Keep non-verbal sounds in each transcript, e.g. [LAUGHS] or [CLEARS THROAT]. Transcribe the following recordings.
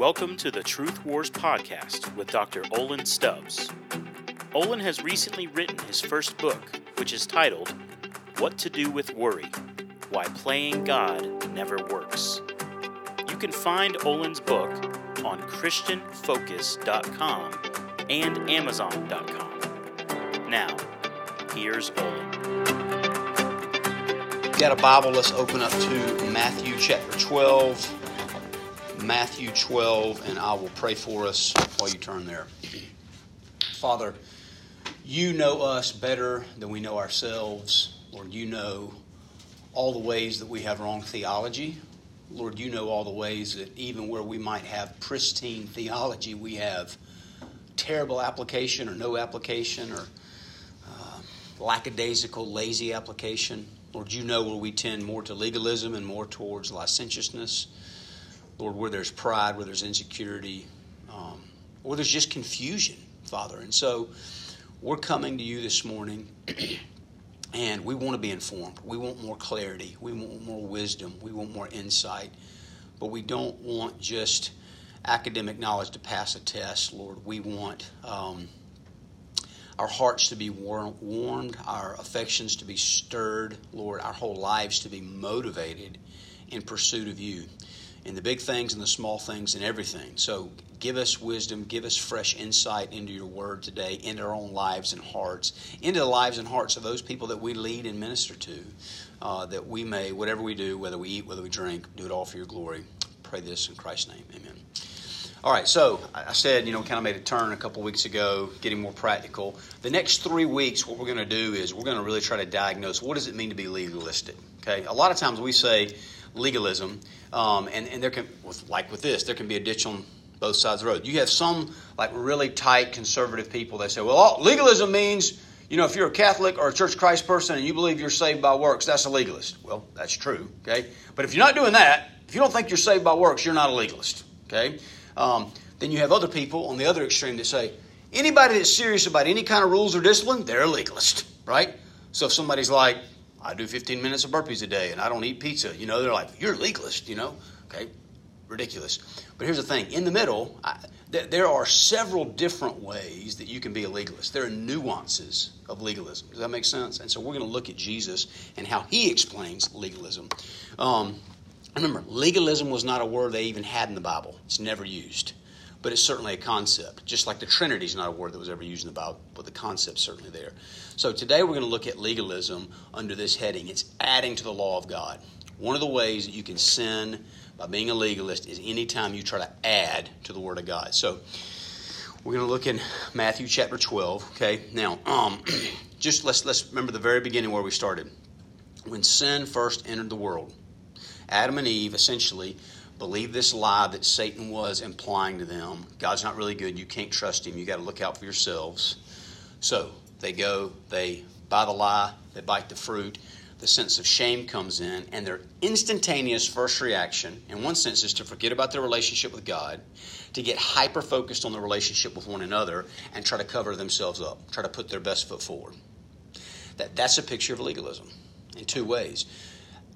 Welcome to the Truth Wars podcast with Dr. Olin Stubbs. Olin has recently written his first book, which is titled What to Do with Worry Why Playing God Never Works. You can find Olin's book on ChristianFocus.com and Amazon.com. Now, here's Olin. Got a Bible? Let's open up to Matthew chapter 12. Matthew 12, and I will pray for us while you turn there. Father, you know us better than we know ourselves. Lord, you know all the ways that we have wrong theology. Lord, you know all the ways that even where we might have pristine theology, we have terrible application or no application or uh, lackadaisical, lazy application. Lord, you know where we tend more to legalism and more towards licentiousness. Lord, where there's pride, where there's insecurity, um, or there's just confusion, Father. And so we're coming to you this morning, [CLEARS THROAT] and we want to be informed. We want more clarity. We want more wisdom. We want more insight. But we don't want just academic knowledge to pass a test, Lord. We want. Um, our hearts to be warmed, our affections to be stirred, Lord, our whole lives to be motivated in pursuit of you in the big things and the small things and everything. So give us wisdom, give us fresh insight into your word today, into our own lives and hearts, into the lives and hearts of those people that we lead and minister to, uh, that we may, whatever we do, whether we eat, whether we drink, do it all for your glory. Pray this in Christ's name. Amen. All right, so I said, you know, kind of made a turn a couple weeks ago, getting more practical. The next three weeks, what we're going to do is we're going to really try to diagnose what does it mean to be legalistic. Okay, a lot of times we say legalism, um, and, and there can, like with this, there can be a ditch on both sides of the road. You have some like really tight conservative people that say, well, all, legalism means, you know, if you're a Catholic or a Church Christ person and you believe you're saved by works, that's a legalist. Well, that's true, okay? But if you're not doing that, if you don't think you're saved by works, you're not a legalist, okay? Um, then you have other people on the other extreme that say, anybody that's serious about any kind of rules or discipline, they're a legalist, right? So if somebody's like, I do 15 minutes of burpees a day and I don't eat pizza. You know, they're like, you're a legalist, you know? Okay, ridiculous. But here's the thing in the middle, I, th- there are several different ways that you can be a legalist. There are nuances of legalism. Does that make sense? And so we're going to look at Jesus and how he explains legalism. Um, remember, legalism was not a word they even had in the Bible, it's never used but it's certainly a concept. Just like the Trinity is not a word that was ever used in the Bible, but the concept's certainly there. So today we're going to look at legalism under this heading. It's adding to the law of God. One of the ways that you can sin by being a legalist is anytime you try to add to the Word of God. So we're going to look in Matthew chapter 12. Okay, now um, [CLEARS THROAT] just let's let's remember the very beginning where we started. When sin first entered the world, Adam and Eve essentially believe this lie that Satan was implying to them. God's not really good. You can't trust him. You got to look out for yourselves. So they go, they buy the lie, they bite the fruit. The sense of shame comes in, and their instantaneous first reaction, in one sense, is to forget about their relationship with God, to get hyper focused on the relationship with one another, and try to cover themselves up, try to put their best foot forward. That, that's a picture of legalism in two ways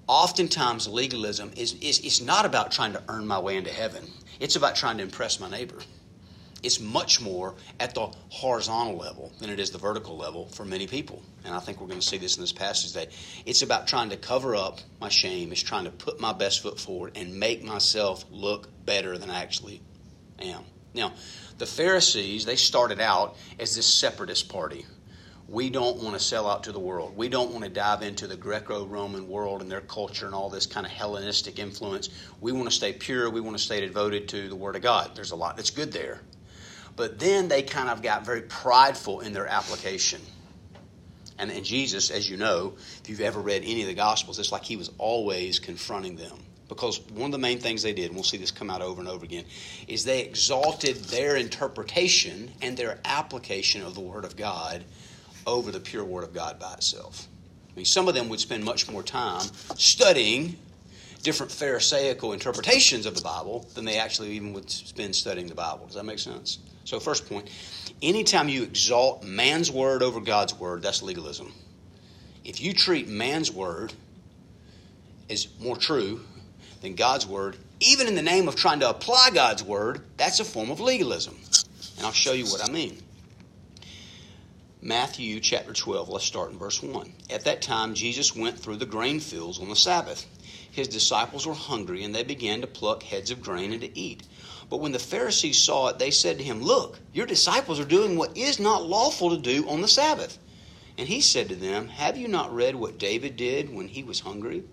oftentimes legalism is, is, is not about trying to earn my way into heaven. It's about trying to impress my neighbor. It's much more at the horizontal level than it is the vertical level for many people. And I think we're going to see this in this passage that it's about trying to cover up my shame. It's trying to put my best foot forward and make myself look better than I actually am. Now, the Pharisees, they started out as this separatist party we don't want to sell out to the world. We don't want to dive into the Greco Roman world and their culture and all this kind of Hellenistic influence. We want to stay pure. We want to stay devoted to the Word of God. There's a lot that's good there. But then they kind of got very prideful in their application. And, and Jesus, as you know, if you've ever read any of the Gospels, it's like he was always confronting them. Because one of the main things they did, and we'll see this come out over and over again, is they exalted their interpretation and their application of the Word of God over the pure Word of God by itself. I mean, some of them would spend much more time studying different Pharisaical interpretations of the Bible than they actually even would spend studying the Bible. Does that make sense? So, first point anytime you exalt man's word over God's word, that's legalism. If you treat man's word as more true, than God's word, even in the name of trying to apply God's word, that's a form of legalism. And I'll show you what I mean. Matthew chapter 12, let's start in verse 1. At that time, Jesus went through the grain fields on the Sabbath. His disciples were hungry, and they began to pluck heads of grain and to eat. But when the Pharisees saw it, they said to him, Look, your disciples are doing what is not lawful to do on the Sabbath. And he said to them, Have you not read what David did when he was hungry?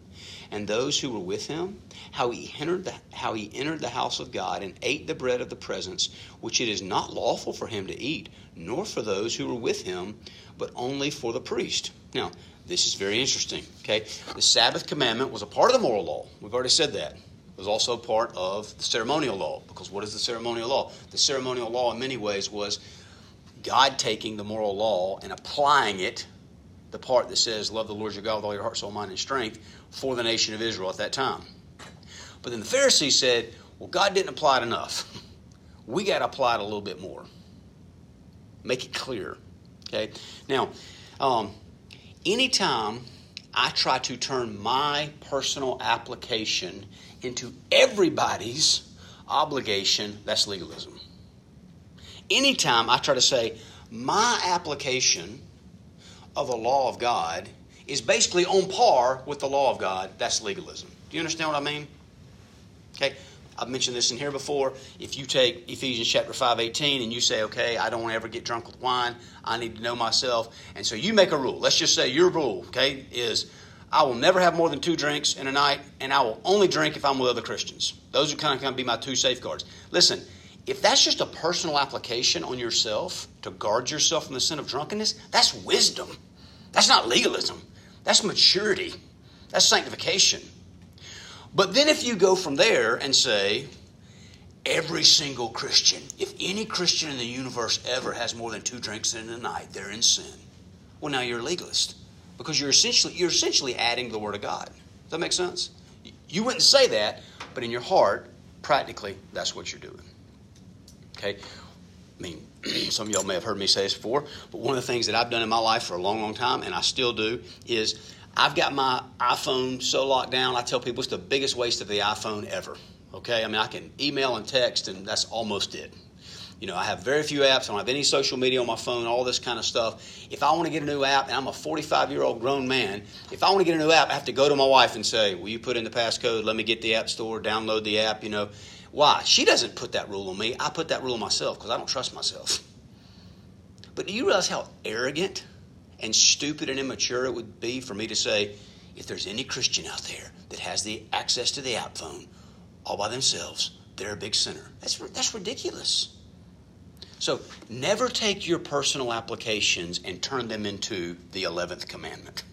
And those who were with him, how he entered the, how he entered the house of God and ate the bread of the presence, which it is not lawful for him to eat, nor for those who were with him, but only for the priest. Now, this is very interesting. Okay, the Sabbath commandment was a part of the moral law. We've already said that. It was also part of the ceremonial law. Because what is the ceremonial law? The ceremonial law, in many ways, was God taking the moral law and applying it, the part that says, Love the Lord your God with all your heart, soul, mind, and strength, for the nation of Israel at that time. But then the Pharisees said, Well, God didn't apply it enough. [LAUGHS] We got to apply it a little bit more. Make it clear. Okay? Now, um, anytime I try to turn my personal application into everybody's obligation, that's legalism. Anytime I try to say my application of the law of God is basically on par with the law of God, that's legalism. Do you understand what I mean? Okay, I've mentioned this in here before. If you take Ephesians chapter 5, 18, and you say, okay, I don't want to ever get drunk with wine, I need to know myself. And so you make a rule. Let's just say your rule, okay, is I will never have more than two drinks in a night, and I will only drink if I'm with other Christians. Those are kind of going to be my two safeguards. Listen, if that's just a personal application on yourself to guard yourself from the sin of drunkenness, that's wisdom. That's not legalism. That's maturity. That's sanctification. But then if you go from there and say, every single Christian, if any Christian in the universe ever has more than two drinks in a night, they're in sin. Well, now you're a legalist because you're essentially you're essentially adding the Word of God. Does that make sense? You wouldn't say that, but in your heart, practically, that's what you're doing. Okay? I mean, [CLEARS THROAT] some of y'all may have heard me say this before, but one of the things that I've done in my life for a long, long time, and I still do, is I've got my iPhone so locked down, I tell people it's the biggest waste of the iPhone ever. Okay? I mean, I can email and text, and that's almost it. You know, I have very few apps. I don't have any social media on my phone, all this kind of stuff. If I want to get a new app, and I'm a 45 year old grown man, if I want to get a new app, I have to go to my wife and say, Will you put in the passcode? Let me get the app store, download the app, you know. Why? She doesn't put that rule on me. I put that rule on myself because I don't trust myself. But do you realize how arrogant and stupid and immature it would be for me to say, if there's any Christian out there that has the access to the app phone all by themselves, they're a big sinner. That's, that's ridiculous. So never take your personal applications and turn them into the 11th commandment.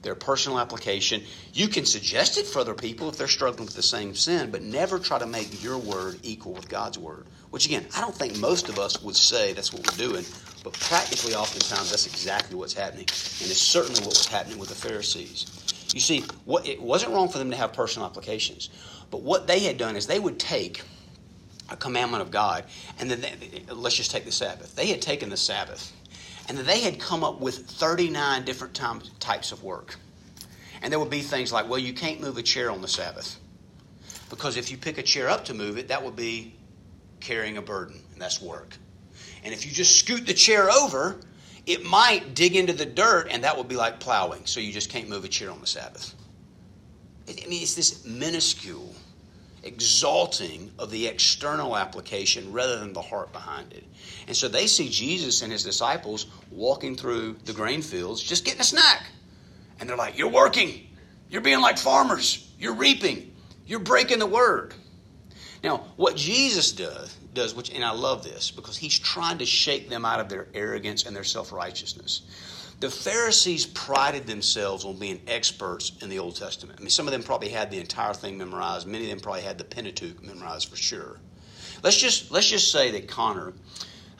Their personal application. You can suggest it for other people if they're struggling with the same sin, but never try to make your word equal with God's word. Which, again, I don't think most of us would say that's what we're doing, but practically, oftentimes, that's exactly what's happening. And it's certainly what was happening with the Pharisees. You see, what, it wasn't wrong for them to have personal applications, but what they had done is they would take a commandment of God, and then they, let's just take the Sabbath. They had taken the Sabbath, and they had come up with 39 different times, types of work. And there would be things like, well, you can't move a chair on the Sabbath. Because if you pick a chair up to move it, that would be carrying a burden, and that's work. And if you just scoot the chair over, it might dig into the dirt, and that would be like plowing. So you just can't move a chair on the Sabbath. I mean, it's this minuscule exalting of the external application rather than the heart behind it. And so they see Jesus and his disciples walking through the grain fields just getting a snack. And they're like, You're working. You're being like farmers. You're reaping. You're breaking the word. Now, what Jesus does, does which, and I love this because he's trying to shake them out of their arrogance and their self righteousness. The Pharisees prided themselves on being experts in the Old Testament. I mean, some of them probably had the entire thing memorized. Many of them probably had the Pentateuch memorized for sure. Let's just let's just say that Connor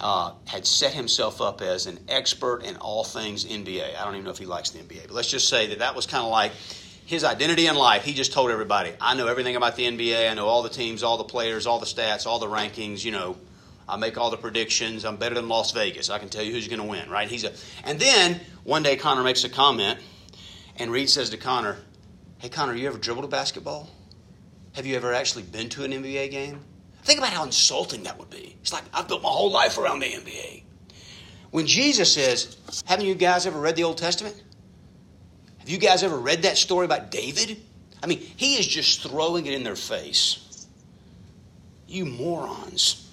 uh, had set himself up as an expert in all things NBA. I don't even know if he likes the NBA, but let's just say that that was kind of like his identity in life. He just told everybody, "I know everything about the NBA. I know all the teams, all the players, all the stats, all the rankings. You know, I make all the predictions. I'm better than Las Vegas. I can tell you who's going to win, right? He's a, and then one day Connor makes a comment, and Reed says to Connor, Hey, Connor, you ever dribbled a basketball? Have you ever actually been to an NBA game? Think about how insulting that would be. It's like, I've built my whole life around the NBA. When Jesus says, Haven't you guys ever read the Old Testament? Have you guys ever read that story about David? I mean, he is just throwing it in their face. You morons.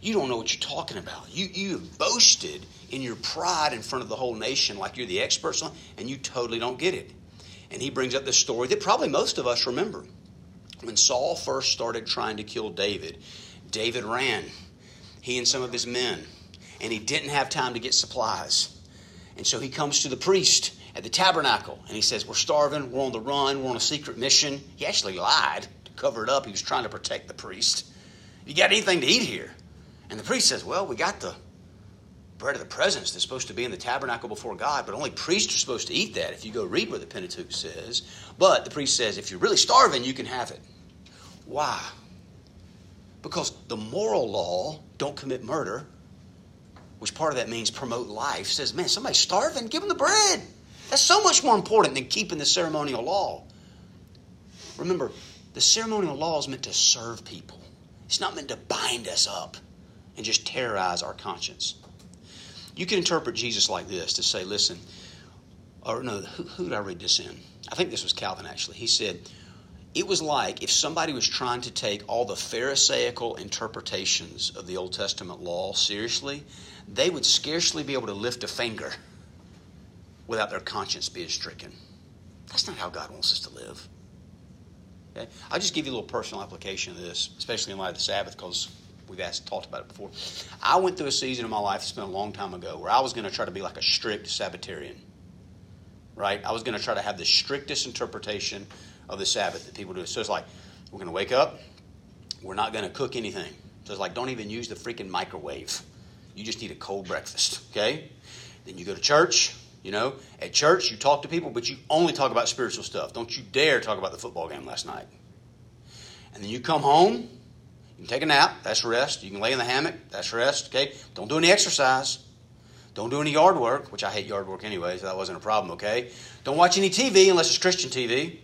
You don't know what you're talking about. You, you have boasted in your pride in front of the whole nation like you're the experts on, and you totally don't get it. And he brings up this story that probably most of us remember. When Saul first started trying to kill David, David ran, he and some of his men, and he didn't have time to get supplies. And so he comes to the priest at the tabernacle and he says, We're starving, we're on the run, we're on a secret mission. He actually lied to cover it up. He was trying to protect the priest. You got anything to eat here? And the priest says, Well, we got the bread of the presence that's supposed to be in the tabernacle before God, but only priests are supposed to eat that if you go read what the Pentateuch says. But the priest says, if you're really starving, you can have it. Why? Because the moral law, don't commit murder, which part of that means promote life, says, man, somebody's starving, give them the bread. That's so much more important than keeping the ceremonial law. Remember, the ceremonial law is meant to serve people. It's not meant to bind us up and just terrorize our conscience. You can interpret Jesus like this to say, listen, or no, who, who did I read this in? I think this was Calvin actually. He said, it was like if somebody was trying to take all the Pharisaical interpretations of the Old Testament law seriously, they would scarcely be able to lift a finger without their conscience being stricken. That's not how God wants us to live. Okay? I'll just give you a little personal application of this, especially in light of the Sabbath, because we've asked, talked about it before. I went through a season in my life, it's been a long time ago, where I was going to try to be like a strict Sabbatarian. Right? I was going to try to have the strictest interpretation of the Sabbath that people do. So it's like, we're going to wake up, we're not going to cook anything. So it's like, don't even use the freaking microwave. You just need a cold breakfast, okay? Then you go to church, you know. At church, you talk to people, but you only talk about spiritual stuff. Don't you dare talk about the football game last night. And then you come home, you can take a nap, that's rest. You can lay in the hammock, that's rest, okay? Don't do any exercise. Don't do any yard work, which I hate yard work anyway, so that wasn't a problem, okay? Don't watch any TV unless it's Christian TV.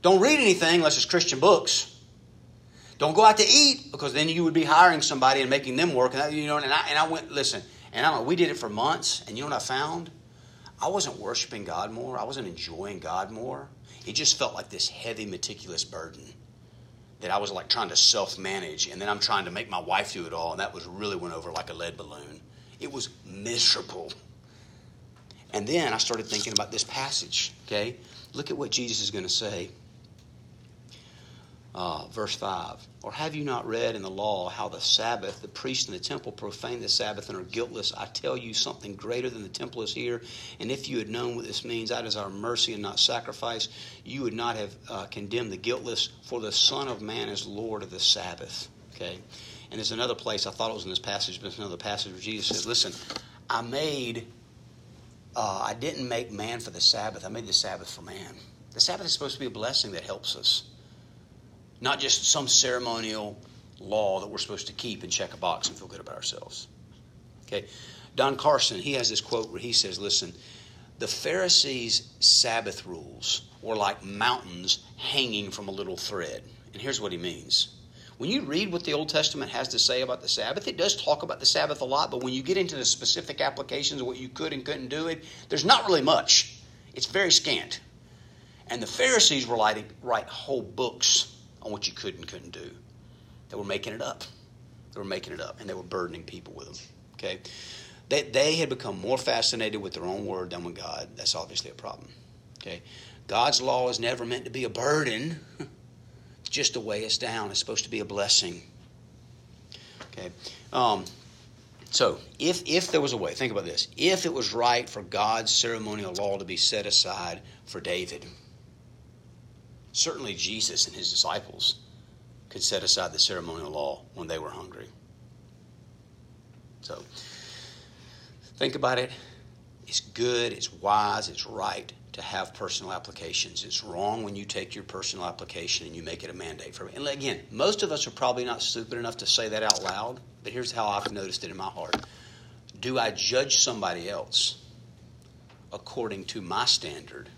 Don't read anything unless it's Christian books. Don't go out to eat because then you would be hiring somebody and making them work. And I, you know, and I, and I went listen, and I we did it for months. And you know what I found? I wasn't worshiping God more. I wasn't enjoying God more. It just felt like this heavy, meticulous burden that I was like trying to self manage, and then I'm trying to make my wife do it all, and that was really went over like a lead balloon. It was miserable. And then I started thinking about this passage, okay? Look at what Jesus is going to say. Uh, verse 5 Or have you not read in the law how the Sabbath, the priests in the temple profane the Sabbath and are guiltless? I tell you, something greater than the temple is here. And if you had known what this means, that is our mercy and not sacrifice, you would not have uh, condemned the guiltless, for the Son of Man is Lord of the Sabbath. Okay? And there's another place, I thought it was in this passage, but it's another passage where Jesus says, Listen, I made, uh, I didn't make man for the Sabbath, I made the Sabbath for man. The Sabbath is supposed to be a blessing that helps us not just some ceremonial law that we're supposed to keep and check a box and feel good about ourselves. Okay. Don Carson, he has this quote where he says, Listen, the Pharisees' Sabbath rules were like mountains hanging from a little thread. And here's what he means. When you read what the Old Testament has to say about the Sabbath, it does talk about the Sabbath a lot, but when you get into the specific applications of what you could and couldn't do it, there's not really much. It's very scant. And the Pharisees were writing write whole books on what you could and couldn't do. They were making it up. They were making it up, and they were burdening people with them. Okay, they they had become more fascinated with their own word than with God. That's obviously a problem. Okay, God's law is never meant to be a burden. [LAUGHS] It's just to weigh us down. It's supposed to be a blessing. Okay. Um, so, if, if there was a way, think about this. If it was right for God's ceremonial law to be set aside for David, Certainly, Jesus and his disciples could set aside the ceremonial law when they were hungry. So, think about it. It's good, it's wise, it's right to have personal applications. It's wrong when you take your personal application and you make it a mandate for me. And again, most of us are probably not stupid enough to say that out loud, but here's how I've noticed it in my heart. Do I judge somebody else according to my standard?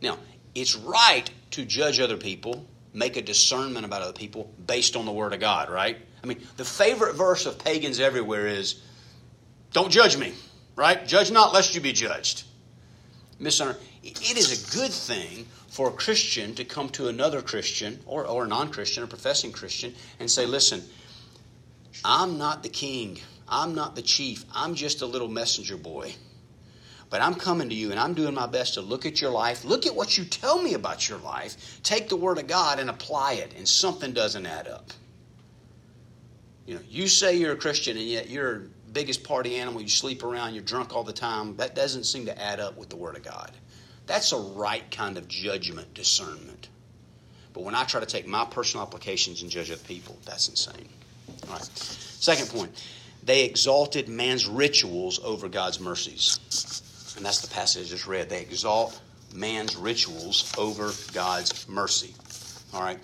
Now, it's right to judge other people, make a discernment about other people based on the Word of God, right? I mean, the favorite verse of pagans everywhere is, Don't judge me, right? Judge not, lest you be judged. It is a good thing for a Christian to come to another Christian or, or a non Christian, a professing Christian, and say, Listen, I'm not the king. I'm not the chief. I'm just a little messenger boy. But I'm coming to you and I'm doing my best to look at your life, look at what you tell me about your life, take the Word of God and apply it, and something doesn't add up. You know, you say you're a Christian and yet you're biggest party animal, you sleep around, you're drunk all the time. That doesn't seem to add up with the Word of God. That's a right kind of judgment, discernment. But when I try to take my personal applications and judge other people, that's insane. All right. Second point they exalted man's rituals over God's mercies. And that's the passage I just read. They exalt man's rituals over God's mercy. All right?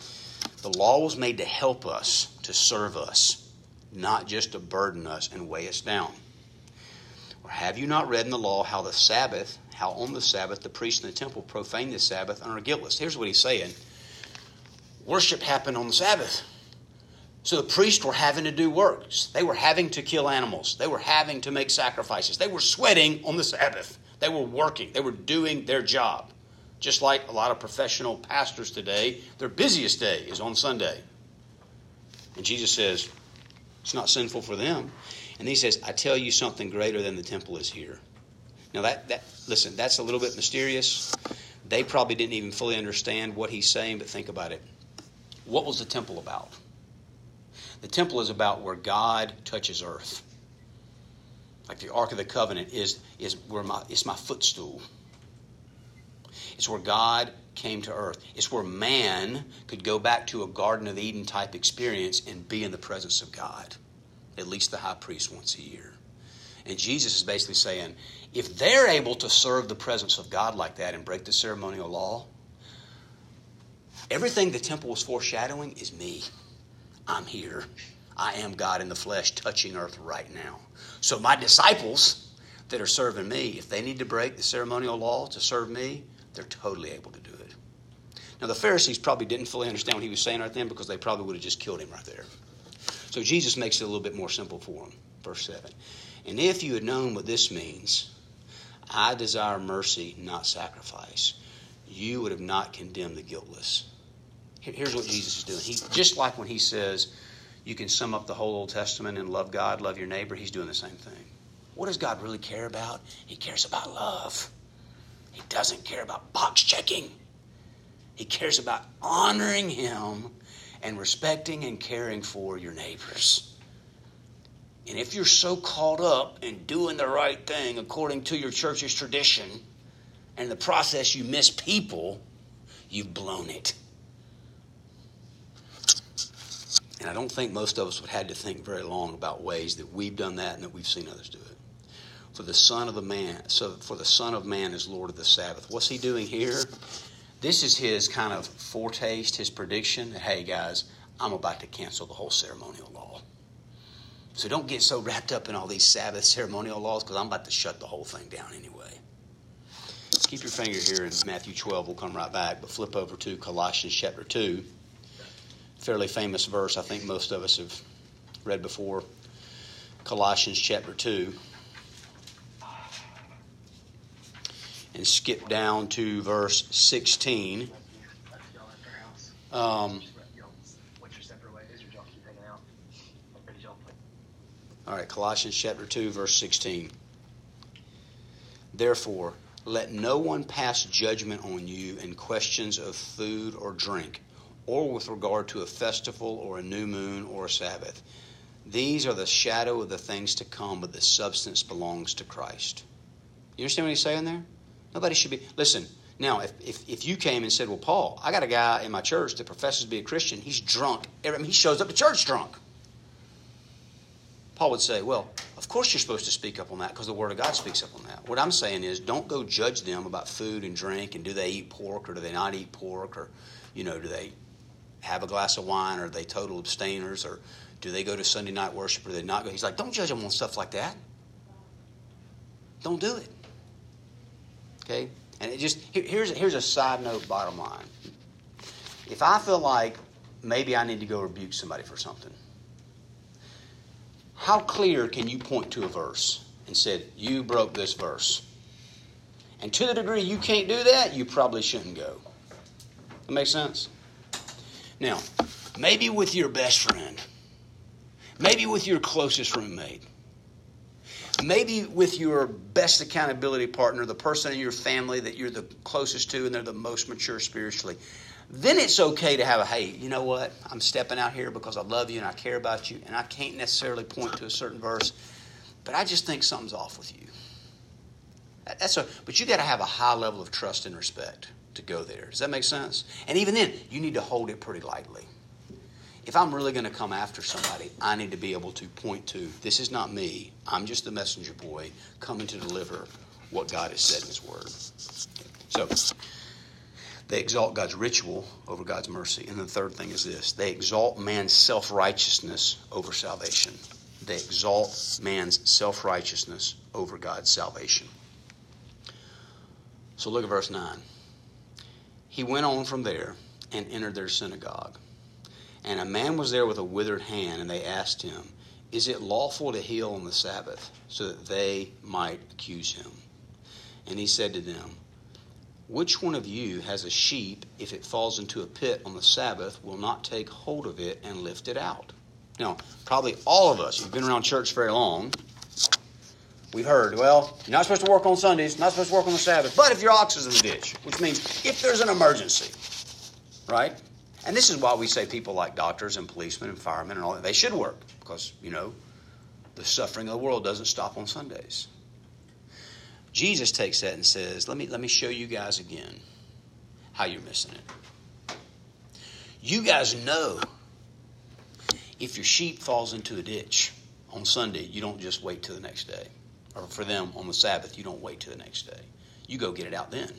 The law was made to help us, to serve us, not just to burden us and weigh us down. Or have you not read in the law how the Sabbath, how on the Sabbath the priests in the temple profane the Sabbath and are guiltless? Here's what he's saying worship happened on the Sabbath. So the priests were having to do works. They were having to kill animals. They were having to make sacrifices. They were sweating on the Sabbath. They were working, they were doing their job. Just like a lot of professional pastors today, their busiest day is on Sunday. And Jesus says, it's not sinful for them. And he says, I tell you something greater than the temple is here. Now that, that listen, that's a little bit mysterious. They probably didn't even fully understand what he's saying, but think about it. What was the temple about? The temple is about where God touches earth like the Ark of the Covenant, is, is where my, it's my footstool. It's where God came to earth. It's where man could go back to a Garden of Eden type experience and be in the presence of God, at least the high priest once a year. And Jesus is basically saying, if they're able to serve the presence of God like that and break the ceremonial law, everything the temple was foreshadowing is me. I'm here. I am God in the flesh touching earth right now. So my disciples that are serving me, if they need to break the ceremonial law to serve me, they're totally able to do it. Now the Pharisees probably didn't fully understand what he was saying right then because they probably would have just killed him right there. So Jesus makes it a little bit more simple for them. Verse 7. And if you had known what this means, I desire mercy, not sacrifice, you would have not condemned the guiltless. Here's what Jesus is doing. He, just like when he says, you can sum up the whole Old Testament and love God, love your neighbor. He's doing the same thing. What does God really care about? He cares about love. He doesn't care about box checking. He cares about honoring Him and respecting and caring for your neighbors. And if you're so caught up in doing the right thing according to your church's tradition, and the process you miss people, you've blown it. And I don't think most of us would have had to think very long about ways that we've done that and that we've seen others do it. For the Son of the Man, so for the Son of Man is Lord of the Sabbath. What's he doing here? This is his kind of foretaste, his prediction that, hey guys, I'm about to cancel the whole ceremonial law. So don't get so wrapped up in all these Sabbath ceremonial laws because I'm about to shut the whole thing down anyway. Keep your finger here in Matthew 12. We'll come right back, but flip over to Colossians chapter 2 fairly famous verse I think most of us have read before Colossians chapter 2. And skip down to verse 16. Um, all right, Colossians chapter 2, verse 16. Therefore, let no one pass judgment on you in questions of food or drink or with regard to a festival or a new moon or a Sabbath. These are the shadow of the things to come, but the substance belongs to Christ. You understand what he's saying there? Nobody should be. Listen, now, if, if, if you came and said, Well, Paul, I got a guy in my church that professes to be a Christian, he's drunk. I mean, he shows up to church drunk. Paul would say, Well, of course you're supposed to speak up on that because the Word of God speaks up on that. What I'm saying is, don't go judge them about food and drink and do they eat pork or do they not eat pork or, you know, do they have a glass of wine? Or are they total abstainers? Or do they go to Sunday night worship or they not go? He's like, don't judge them on stuff like that. Don't do it. Okay? And it just here's here's a side note. Bottom line, if I feel like maybe I need to go rebuke somebody for something, how clear can you point to a verse and said you broke this verse? And to the degree you can't do that, you probably shouldn't go. That makes sense? Now, maybe with your best friend, maybe with your closest roommate, maybe with your best accountability partner, the person in your family that you're the closest to and they're the most mature spiritually, then it's okay to have a hey, you know what? I'm stepping out here because I love you and I care about you, and I can't necessarily point to a certain verse, but I just think something's off with you. That's a, but you got to have a high level of trust and respect to go there. Does that make sense? And even then, you need to hold it pretty lightly. If I'm really going to come after somebody, I need to be able to point to this is not me. I'm just the messenger boy coming to deliver what God has said in His Word. So, they exalt God's ritual over God's mercy. And the third thing is this they exalt man's self righteousness over salvation. They exalt man's self righteousness over God's salvation. So look at verse 9. He went on from there and entered their synagogue. And a man was there with a withered hand, and they asked him, Is it lawful to heal on the Sabbath? So that they might accuse him. And he said to them, Which one of you has a sheep, if it falls into a pit on the Sabbath, will not take hold of it and lift it out? Now, probably all of us, you've been around church very long, We've heard, well, you're not supposed to work on Sundays, not supposed to work on the Sabbath, but if your ox is in the ditch, which means if there's an emergency, right? And this is why we say people like doctors and policemen and firemen and all that, they should work because, you know, the suffering of the world doesn't stop on Sundays. Jesus takes that and says, let me, let me show you guys again how you're missing it. You guys know if your sheep falls into a ditch on Sunday, you don't just wait till the next day or for them on the Sabbath, you don't wait till the next day. You go get it out then.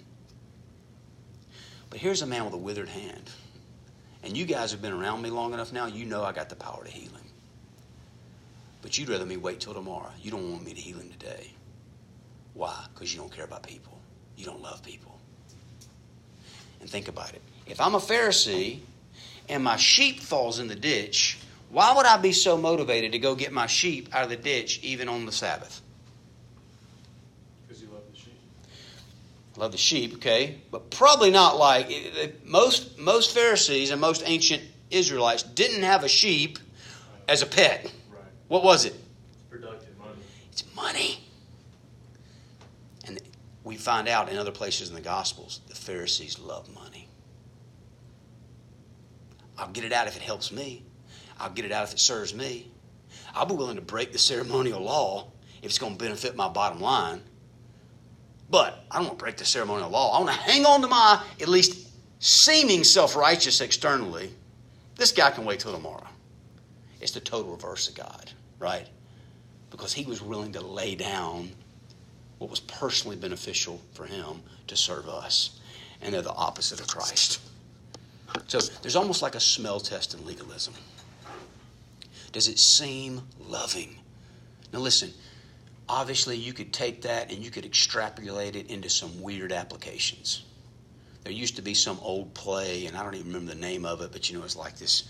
But here's a man with a withered hand. And you guys have been around me long enough now, you know I got the power to heal him. But you'd rather me wait till tomorrow. You don't want me to heal him today. Why? Because you don't care about people. You don't love people. And think about it. If I'm a Pharisee and my sheep falls in the ditch, why would I be so motivated to go get my sheep out of the ditch even on the Sabbath? Love the sheep, okay, but probably not like most most Pharisees and most ancient Israelites didn't have a sheep as a pet. Right. What was it? It's productive money. It's money. And we find out in other places in the Gospels the Pharisees love money. I'll get it out if it helps me. I'll get it out if it serves me. I'll be willing to break the ceremonial law if it's going to benefit my bottom line. But I don't want to break the ceremonial law. I want to hang on to my at least seeming self righteous externally. This guy can wait till tomorrow. It's the total reverse of God, right? Because he was willing to lay down what was personally beneficial for him to serve us. And they're the opposite of Christ. So there's almost like a smell test in legalism. Does it seem loving? Now listen, obviously you could take that and you could extrapolate it into some weird applications. There used to be some old play, and I don't even remember the name of it, but you know, it's like this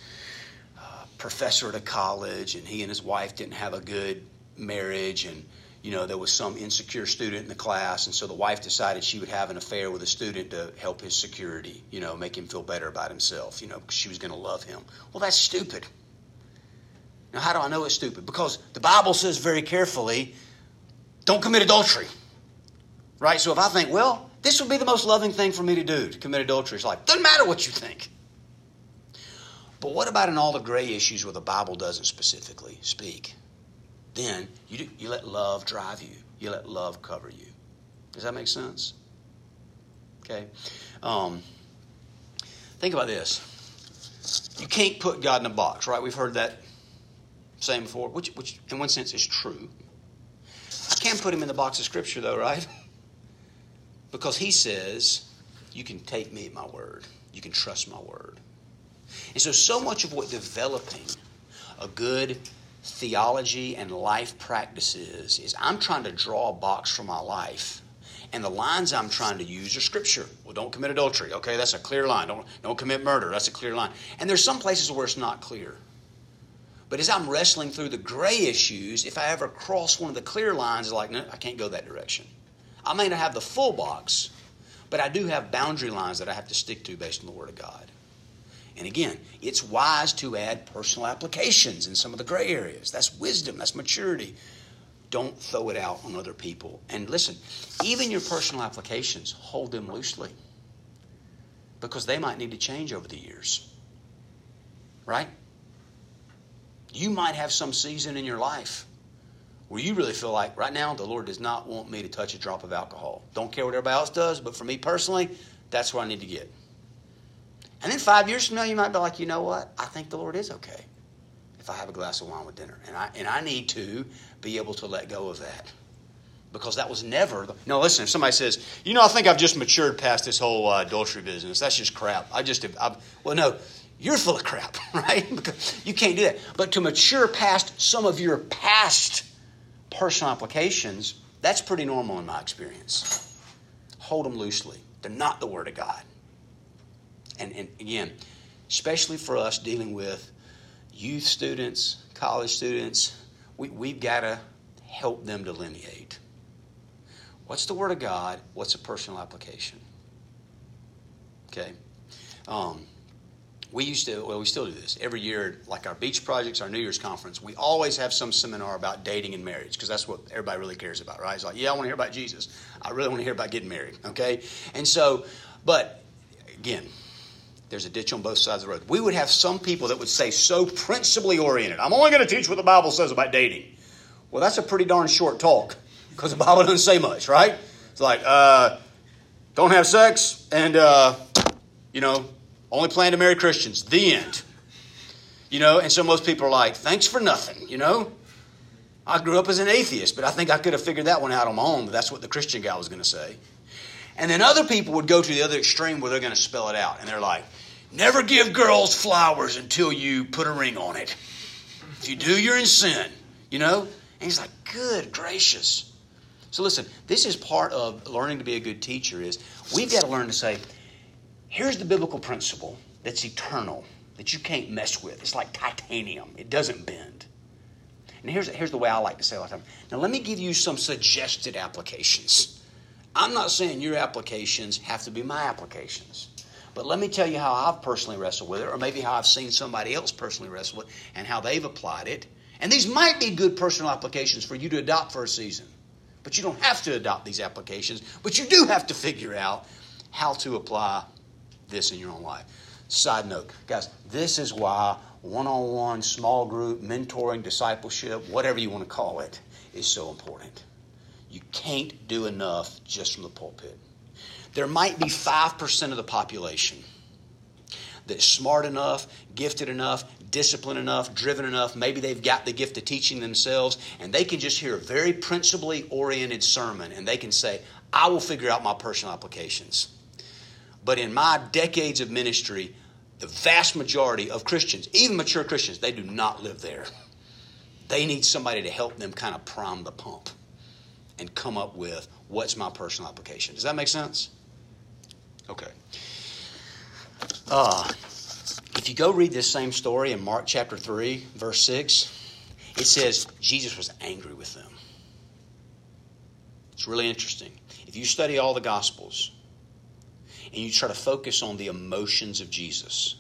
uh, professor at a college, and he and his wife didn't have a good marriage, and you know, there was some insecure student in the class, and so the wife decided she would have an affair with a student to help his security, you know, make him feel better about himself, you know, because she was going to love him. Well, that's stupid. Now, how do I know it's stupid? Because the Bible says very carefully don't commit adultery. Right? So if I think, well, this would be the most loving thing for me to do, to commit adultery, it's like, doesn't matter what you think. But what about in all the gray issues where the Bible doesn't specifically speak? Then you, do, you let love drive you, you let love cover you. Does that make sense? Okay. Um, think about this. You can't put God in a box, right? We've heard that saying before, which, which in one sense is true. I can't put him in the box of Scripture, though, right? [LAUGHS] Because he says, You can take me at my word, you can trust my word. And so, so much of what developing a good theology and life practice is, is I'm trying to draw a box for my life And the lines I'm trying to use are scripture. Well, don't commit adultery. Okay, that's a clear line. Don't, don't commit murder. That's a clear line. And there's some places where it's not clear. But as I'm wrestling through the gray issues, if I ever cross one of the clear lines, it's like, no, I can't go that direction. I may not have the full box, but I do have boundary lines that I have to stick to based on the Word of God. And again, it's wise to add personal applications in some of the gray areas. That's wisdom, that's maturity. Don't throw it out on other people. And listen, even your personal applications, hold them loosely because they might need to change over the years. Right? You might have some season in your life where you really feel like right now the Lord does not want me to touch a drop of alcohol. Don't care what everybody else does, but for me personally, that's where I need to get. And then five years from now, you might be like, you know what? I think the Lord is okay if I have a glass of wine with dinner. And I, and I need to be able to let go of that. Because that was never. The, no, listen, if somebody says, you know, I think I've just matured past this whole uh, adultery business, that's just crap. I just, I've, well, no, you're full of crap, [LAUGHS] right? because you can't do that. But to mature past some of your past personal applications, that's pretty normal in my experience. Hold them loosely. They're not the Word of God. And, and again, especially for us dealing with youth students, college students, we, we've got to help them delineate. What's the Word of God? What's a personal application? Okay. Um, we used to, well, we still do this every year, like our beach projects, our New Year's conference. We always have some seminar about dating and marriage because that's what everybody really cares about, right? It's like, yeah, I want to hear about Jesus. I really want to hear about getting married, okay? And so, but again, there's a ditch on both sides of the road. We would have some people that would say so principally oriented. I'm only going to teach what the Bible says about dating. Well, that's a pretty darn short talk because the Bible doesn't say much, right? It's like, uh, don't have sex and, uh, you know, only plan to marry Christians. The end. You know, and so most people are like, thanks for nothing, you know? I grew up as an atheist, but I think I could have figured that one out on my own, but that's what the Christian guy was going to say. And then other people would go to the other extreme where they're going to spell it out. And they're like, never give girls flowers until you put a ring on it. If you do, you're in sin, you know? And he's like, good gracious. So listen, this is part of learning to be a good teacher is we've got to learn to say, Here's the biblical principle that's eternal, that you can't mess with. It's like titanium, it doesn't bend. And here's, here's the way I like to say it all the time. Now, let me give you some suggested applications. I'm not saying your applications have to be my applications. But let me tell you how I've personally wrestled with it, or maybe how I've seen somebody else personally wrestle with it, and how they've applied it. And these might be good personal applications for you to adopt for a season. But you don't have to adopt these applications, but you do have to figure out how to apply this in your own life. Side note, guys, this is why one on one, small group, mentoring, discipleship, whatever you want to call it, is so important. You can't do enough just from the pulpit. There might be 5% of the population that's smart enough, gifted enough, disciplined enough, driven enough. Maybe they've got the gift of teaching themselves, and they can just hear a very principally oriented sermon and they can say, I will figure out my personal applications. But in my decades of ministry, the vast majority of Christians, even mature Christians, they do not live there. They need somebody to help them kind of prime the pump and come up with what's my personal application. Does that make sense? Okay. Uh, if you go read this same story in Mark chapter 3, verse 6, it says Jesus was angry with them. It's really interesting. If you study all the Gospels, and you try to focus on the emotions of Jesus.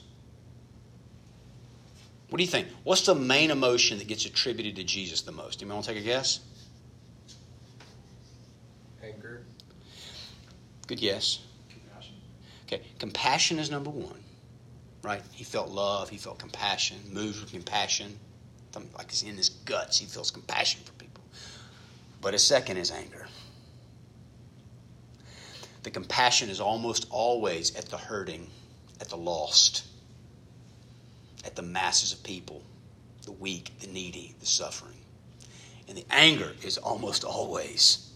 What do you think? What's the main emotion that gets attributed to Jesus the most? You want to take a guess? Anger. Good guess. Compassion. Okay, compassion is number one, right? He felt love, he felt compassion, moved with compassion. Like it's in his guts, he feels compassion for people. But a second is anger. The compassion is almost always at the hurting, at the lost, at the masses of people, the weak, the needy, the suffering. And the anger is almost always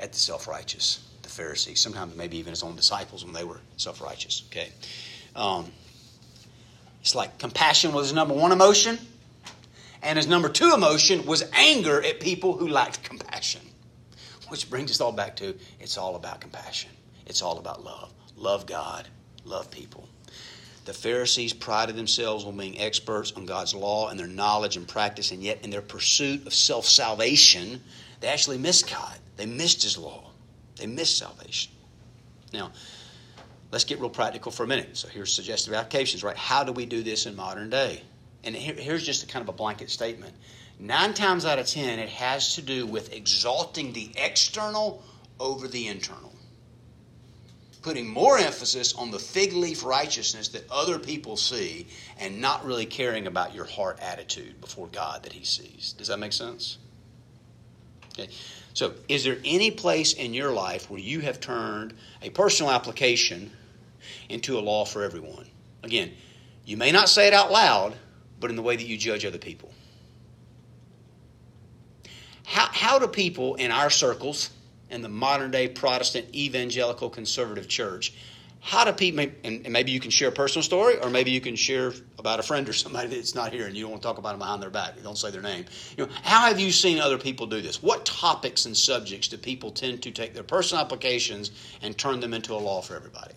at the self righteous, the Pharisees, sometimes maybe even his own disciples when they were self righteous. Okay? Um, it's like compassion was his number one emotion, and his number two emotion was anger at people who lacked compassion Which brings us all back to it's all about compassion. It's all about love. Love God, love people. The Pharisees prided themselves on being experts on God's law and their knowledge and practice, and yet in their pursuit of self salvation, they actually missed God. They missed His law. They missed salvation. Now, let's get real practical for a minute. So here's suggestive applications, right? How do we do this in modern day? And here, here's just a kind of a blanket statement. Nine times out of ten, it has to do with exalting the external over the internal. Putting more emphasis on the fig leaf righteousness that other people see and not really caring about your heart attitude before God that He sees. Does that make sense? Okay. So, is there any place in your life where you have turned a personal application into a law for everyone? Again, you may not say it out loud, but in the way that you judge other people. How, how do people in our circles, in the modern day Protestant evangelical conservative church, how do people, and maybe you can share a personal story, or maybe you can share about a friend or somebody that's not here and you don't want to talk about them behind their back. You don't say their name. You know, how have you seen other people do this? What topics and subjects do people tend to take their personal applications and turn them into a law for everybody?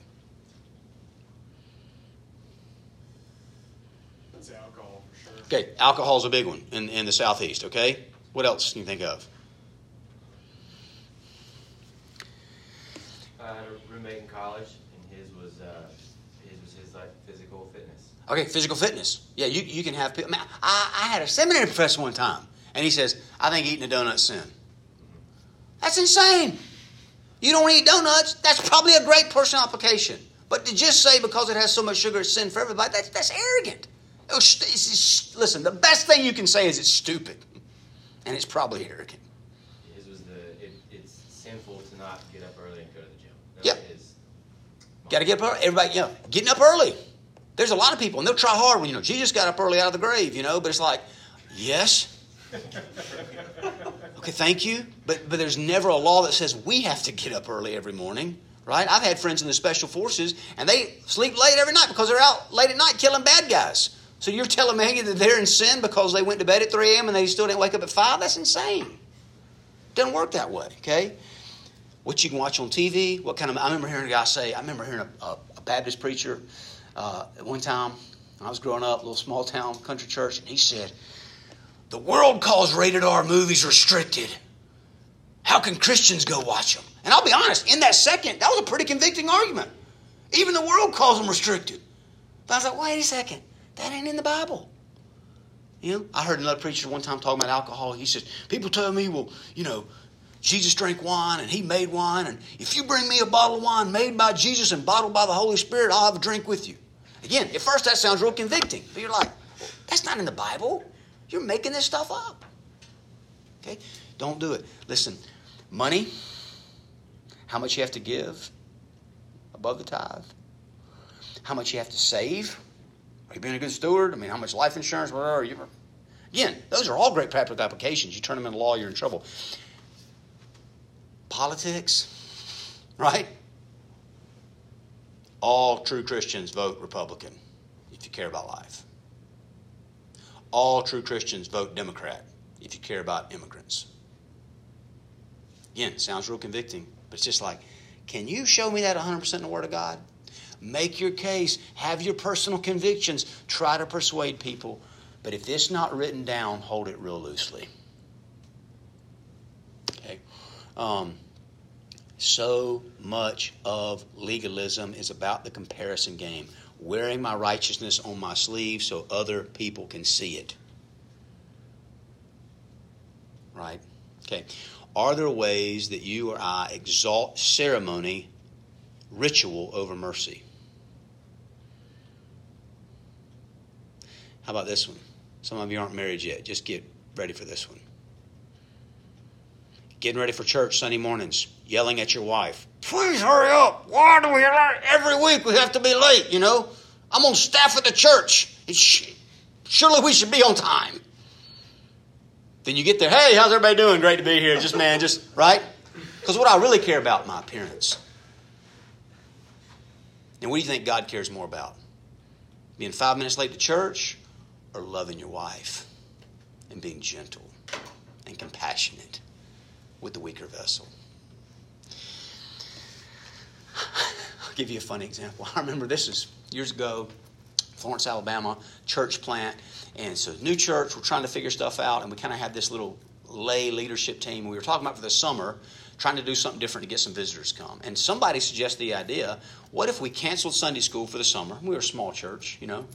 That's alcohol for sure. Okay, alcohol's a big one in, in the southeast, okay? What else can you think of? I had a roommate in college, and his was uh, his was his like physical fitness. Okay, physical fitness. Yeah, you, you can have. Man, I, I had a seminary professor one time, and he says, I think eating a donut's sin. That's insane. You don't eat donuts, that's probably a great personal application. But to just say because it has so much sugar it's sin for everybody, that's, that's arrogant. It's- it's- it's- listen, the best thing you can say is it's stupid. And it's probably arrogant. His was the it, it's sinful to not get up early and go to the gym. That his- Got to get up early. Everybody, you know, getting up early. There's a lot of people, and they'll try hard when, you know, Jesus got up early out of the grave, you know, but it's like, yes. [LAUGHS] Okay, thank you. But, but there's never a law that says we have to get up early every morning, right? I've had friends in the special forces, and they sleep late every night because they're out late at night killing bad guys. So you're telling me that they're in sin because they went to bed at 3 a.m. and they still didn't wake up at 5? That's insane. Doesn't work that way, okay? what you can watch on TV. What kind of? I remember hearing a guy say. I remember hearing a, a, a Baptist preacher uh, at one time when I was growing up, a little small town country church, and he said, "The world calls rated R movies restricted. How can Christians go watch them?" And I'll be honest, in that second, that was a pretty convicting argument. Even the world calls them restricted. But I was like, wait a second, that ain't in the Bible. You know, I heard another preacher one time talking about alcohol. He says, people tell me, well, you know, Jesus drank wine and he made wine. And if you bring me a bottle of wine made by Jesus and bottled by the Holy Spirit, I'll have a drink with you. Again, at first that sounds real convicting. But you're like, well, that's not in the Bible. You're making this stuff up. Okay? Don't do it. Listen, money, how much you have to give above the tithe, how much you have to save. You being a good steward? I mean, how much life insurance, whatever. Are you, again, those are all great practical applications. You turn them into law, you're in trouble politics, right? All true Christians vote Republican if you care about life. All true Christians vote Democrat if you care about immigrants. Again, sounds real convicting, but it's just like, can you show me that 100% in the Word of God? Make your case, have your personal convictions, try to persuade people. But if it's not written down, hold it real loosely. Okay? Um, so much of legalism is about the comparison game, wearing my righteousness on my sleeve so other people can see it. Right? Okay. Are there ways that you or I exalt ceremony, ritual over mercy? How about this one? Some of you aren't married yet. Just get ready for this one getting ready for church Sunday mornings, yelling at your wife, please hurry up. Why do we every week we have to be late, you know? I'm on staff at the church. It's, surely we should be on time. Then you get there, hey, how's everybody doing? Great to be here. Just man, just right? Because what I really care about my appearance. And what do you think God cares more about? Being five minutes late to church loving your wife and being gentle and compassionate with the weaker vessel. I'll give you a funny example. [LAUGHS] I remember this is years ago, Florence, Alabama, church plant. And so, new church, we're trying to figure stuff out, and we kind of had this little lay leadership team we were talking about for the summer trying to do something different to get some visitors come. And somebody suggested the idea what if we canceled Sunday school for the summer? We were a small church, you know,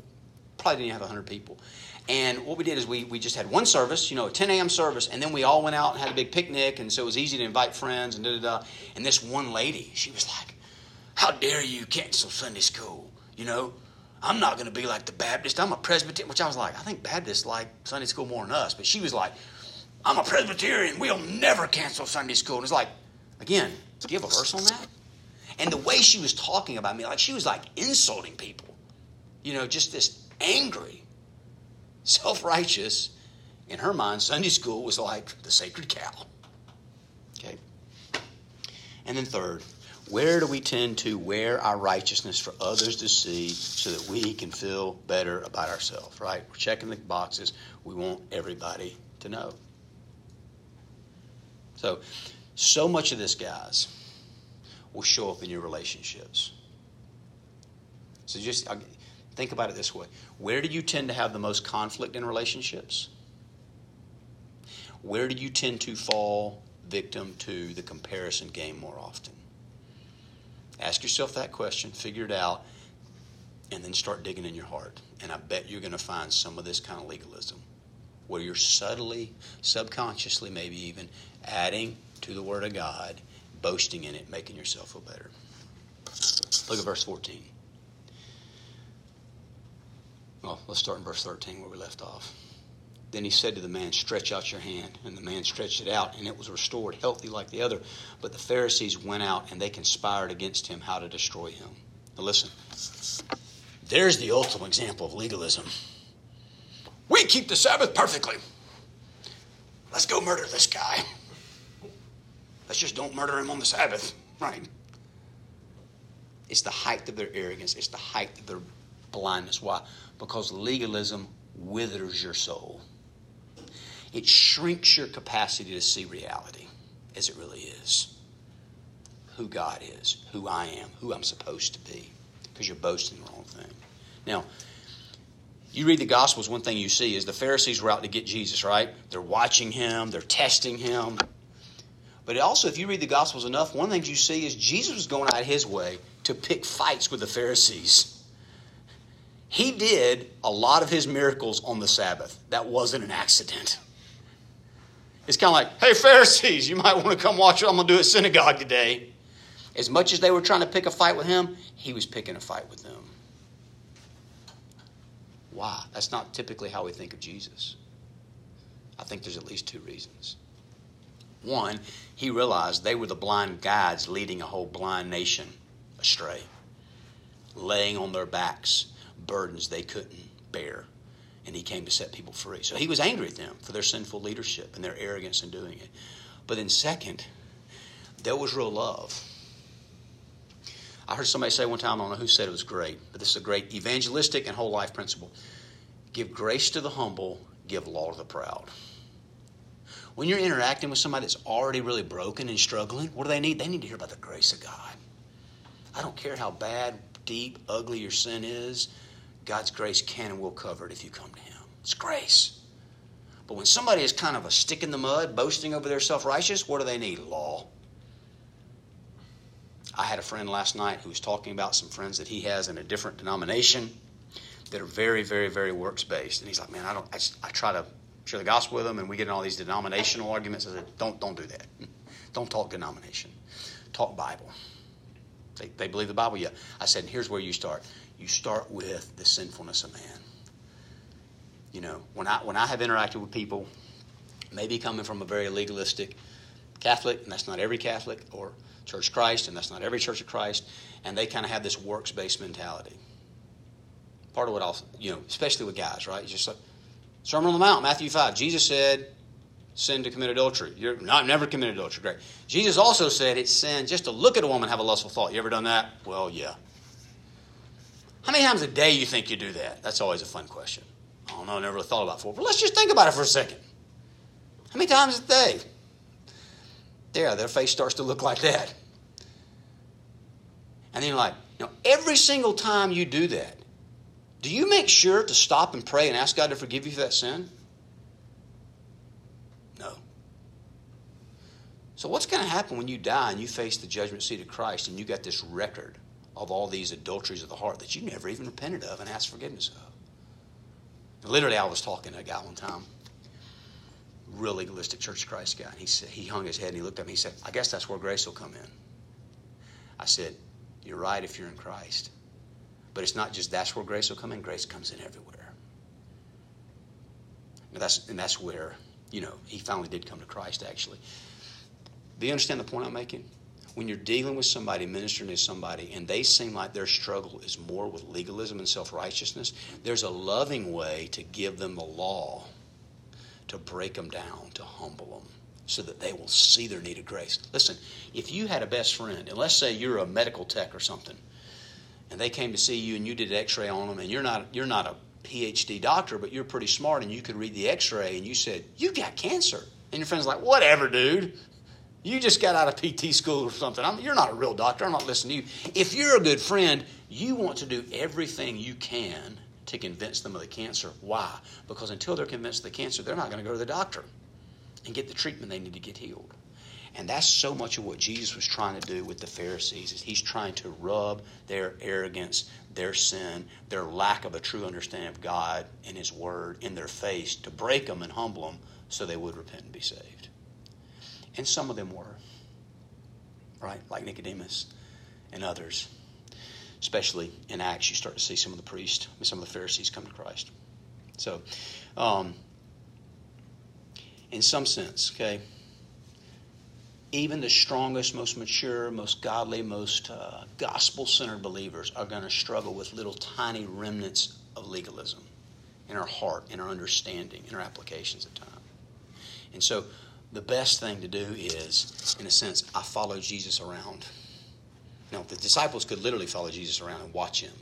probably didn't have 100 people. And what we did is we, we just had one service, you know, a 10 a.m. service, and then we all went out and had a big picnic, and so it was easy to invite friends and da da da. And this one lady, she was like, How dare you cancel Sunday school? You know, I'm not going to be like the Baptist. I'm a Presbyterian, which I was like, I think Baptists like Sunday school more than us. But she was like, I'm a Presbyterian. We'll never cancel Sunday school. And it's like, again, do you have a verse on that? And the way she was talking about me, like she was like insulting people. You know, just this angry, self righteous. In her mind, Sunday school was like the sacred cow. Okay? And then, third, where do we tend to wear our righteousness for others to see so that we can feel better about ourselves, right? We're checking the boxes. We want everybody to know. So, so much of this, guys, will show up in your relationships. So just think about it this way Where do you tend to have the most conflict in relationships? Where do you tend to fall victim to the comparison game more often? Ask yourself that question, figure it out, and then start digging in your heart. And I bet you're going to find some of this kind of legalism where you're subtly, subconsciously, maybe even adding to the Word of God, boasting in it, making yourself feel better. Look at verse 14. Well, let's start in verse 13 where we left off. Then he said to the man, Stretch out your hand. And the man stretched it out, and it was restored, healthy like the other. But the Pharisees went out, and they conspired against him how to destroy him. Now, listen. There's the ultimate example of legalism. We keep the Sabbath perfectly. Let's go murder this guy. Let's just don't murder him on the Sabbath, right? It's the height of their arrogance, it's the height of their blindness. Why? Because legalism withers your soul. It shrinks your capacity to see reality as it really is. Who God is, who I am, who I'm supposed to be, because you're boasting the wrong thing. Now, you read the Gospels, one thing you see is the Pharisees were out to get Jesus, right? They're watching him, they're testing him. But also, if you read the Gospels enough, one of the things you see is Jesus was going out his way to pick fights with the Pharisees. He did a lot of his miracles on the Sabbath. That wasn't an accident. It's kind of like, hey, Pharisees, you might want to come watch what I'm going to do at synagogue today. As much as they were trying to pick a fight with him, he was picking a fight with them. Why? That's not typically how we think of Jesus. I think there's at least two reasons. One, he realized they were the blind guides leading a whole blind nation astray, laying on their backs burdens they couldn't bear. And he came to set people free. So he was angry at them for their sinful leadership and their arrogance in doing it. But then, second, there was real love. I heard somebody say one time, I don't know who said it was great, but this is a great evangelistic and whole life principle. Give grace to the humble, give law to the proud. When you're interacting with somebody that's already really broken and struggling, what do they need? They need to hear about the grace of God. I don't care how bad, deep, ugly your sin is, God's grace can and will cover it if you come to Him. It's grace. But when somebody is kind of a stick in the mud, boasting over their self righteous, what do they need? Law. I had a friend last night who was talking about some friends that he has in a different denomination that are very, very, very works based. And he's like, man, I don't. I, just, I try to share the gospel with them, and we get in all these denominational arguments. I said, don't, don't do that. [LAUGHS] Don't talk denomination. Talk Bible. They, they believe the Bible, yeah. I said, here's where you start. You start with the sinfulness of man. You know, when I when I have interacted with people, maybe coming from a very legalistic Catholic, and that's not every Catholic, or Church of Christ, and that's not every Church of Christ, and they kind of have this works based mentality. Part of what I'll, you know, especially with guys, right? It's just like Sermon on the Mount, Matthew 5. Jesus said, sin to commit adultery. You're not never committed adultery. Great. Jesus also said it's sin just to look at a woman have a lustful thought. You ever done that? Well, yeah. How many times a day you think you do that? That's always a fun question. I don't know, I never really thought about it before. But let's just think about it for a second. How many times a day? There, their face starts to look like that. And then you're like, Now, every single time you do that, do you make sure to stop and pray and ask God to forgive you for that sin? No. So, what's going to happen when you die and you face the judgment seat of Christ and you got this record of all these adulteries of the heart that you never even repented of and asked forgiveness of? Literally, I was talking to a guy one time, real legalistic Church of Christ guy. And he said he hung his head and he looked at me. He said, "I guess that's where grace will come in." I said, "You're right if you're in Christ, but it's not just that's where grace will come in. Grace comes in everywhere." And that's and that's where you know he finally did come to Christ. Actually, do you understand the point I'm making? When you're dealing with somebody, ministering to somebody, and they seem like their struggle is more with legalism and self righteousness, there's a loving way to give them the law to break them down, to humble them, so that they will see their need of grace. Listen, if you had a best friend, and let's say you're a medical tech or something, and they came to see you and you did an X-ray on them, and you're not you're not a PhD doctor, but you're pretty smart, and you could read the X-ray, and you said you got cancer, and your friend's like, whatever, dude. You just got out of PT school or something. I'm, you're not a real doctor. I'm not listening to you. If you're a good friend, you want to do everything you can to convince them of the cancer. Why? Because until they're convinced of the cancer, they're not going to go to the doctor and get the treatment they need to get healed. And that's so much of what Jesus was trying to do with the Pharisees is he's trying to rub their arrogance, their sin, their lack of a true understanding of God and his word in their face to break them and humble them so they would repent and be saved. And some of them were. Right? Like Nicodemus and others. Especially in Acts, you start to see some of the priests, some of the Pharisees come to Christ. So, um, in some sense, okay, even the strongest, most mature, most godly, most uh, gospel centered believers are going to struggle with little tiny remnants of legalism in our heart, in our understanding, in our applications at times. And so, the best thing to do is, in a sense, I follow Jesus around. Now, the disciples could literally follow Jesus around and watch him.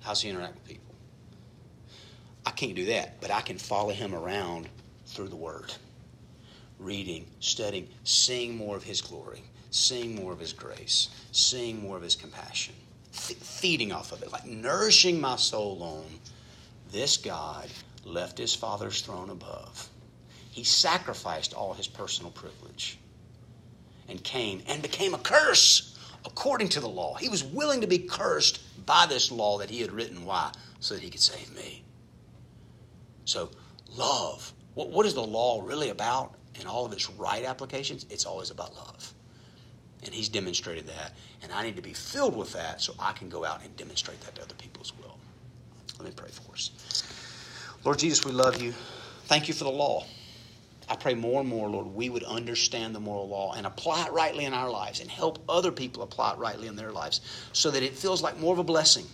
How's he interact with people? I can't do that, but I can follow him around through the Word. Reading, studying, seeing more of his glory, seeing more of his grace, seeing more of his compassion, feeding off of it, like nourishing my soul on this God left his Father's throne above. He sacrificed all his personal privilege and came and became a curse according to the law. He was willing to be cursed by this law that he had written. Why? So that he could save me. So, love. What, what is the law really about in all of its right applications? It's always about love. And he's demonstrated that. And I need to be filled with that so I can go out and demonstrate that to other people as well. Let me pray for us. Lord Jesus, we love you. Thank you for the law. I pray more and more, Lord, we would understand the moral law and apply it rightly in our lives and help other people apply it rightly in their lives so that it feels like more of a blessing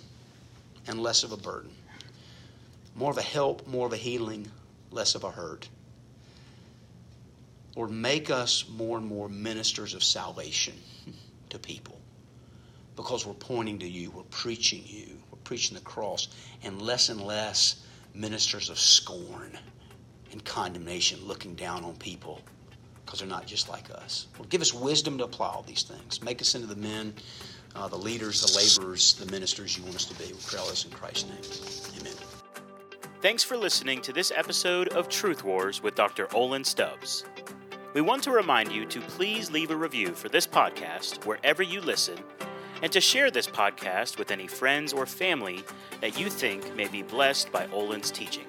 and less of a burden. More of a help, more of a healing, less of a hurt. Lord, make us more and more ministers of salvation to people because we're pointing to you, we're preaching you, we're preaching the cross, and less and less ministers of scorn and condemnation, looking down on people because they're not just like us. Lord, give us wisdom to apply all these things. Make us into the men, uh, the leaders, the laborers, the ministers you want us to be. We pray all this in Christ's name. Amen. Thanks for listening to this episode of Truth Wars with Dr. Olin Stubbs. We want to remind you to please leave a review for this podcast wherever you listen and to share this podcast with any friends or family that you think may be blessed by Olin's teaching.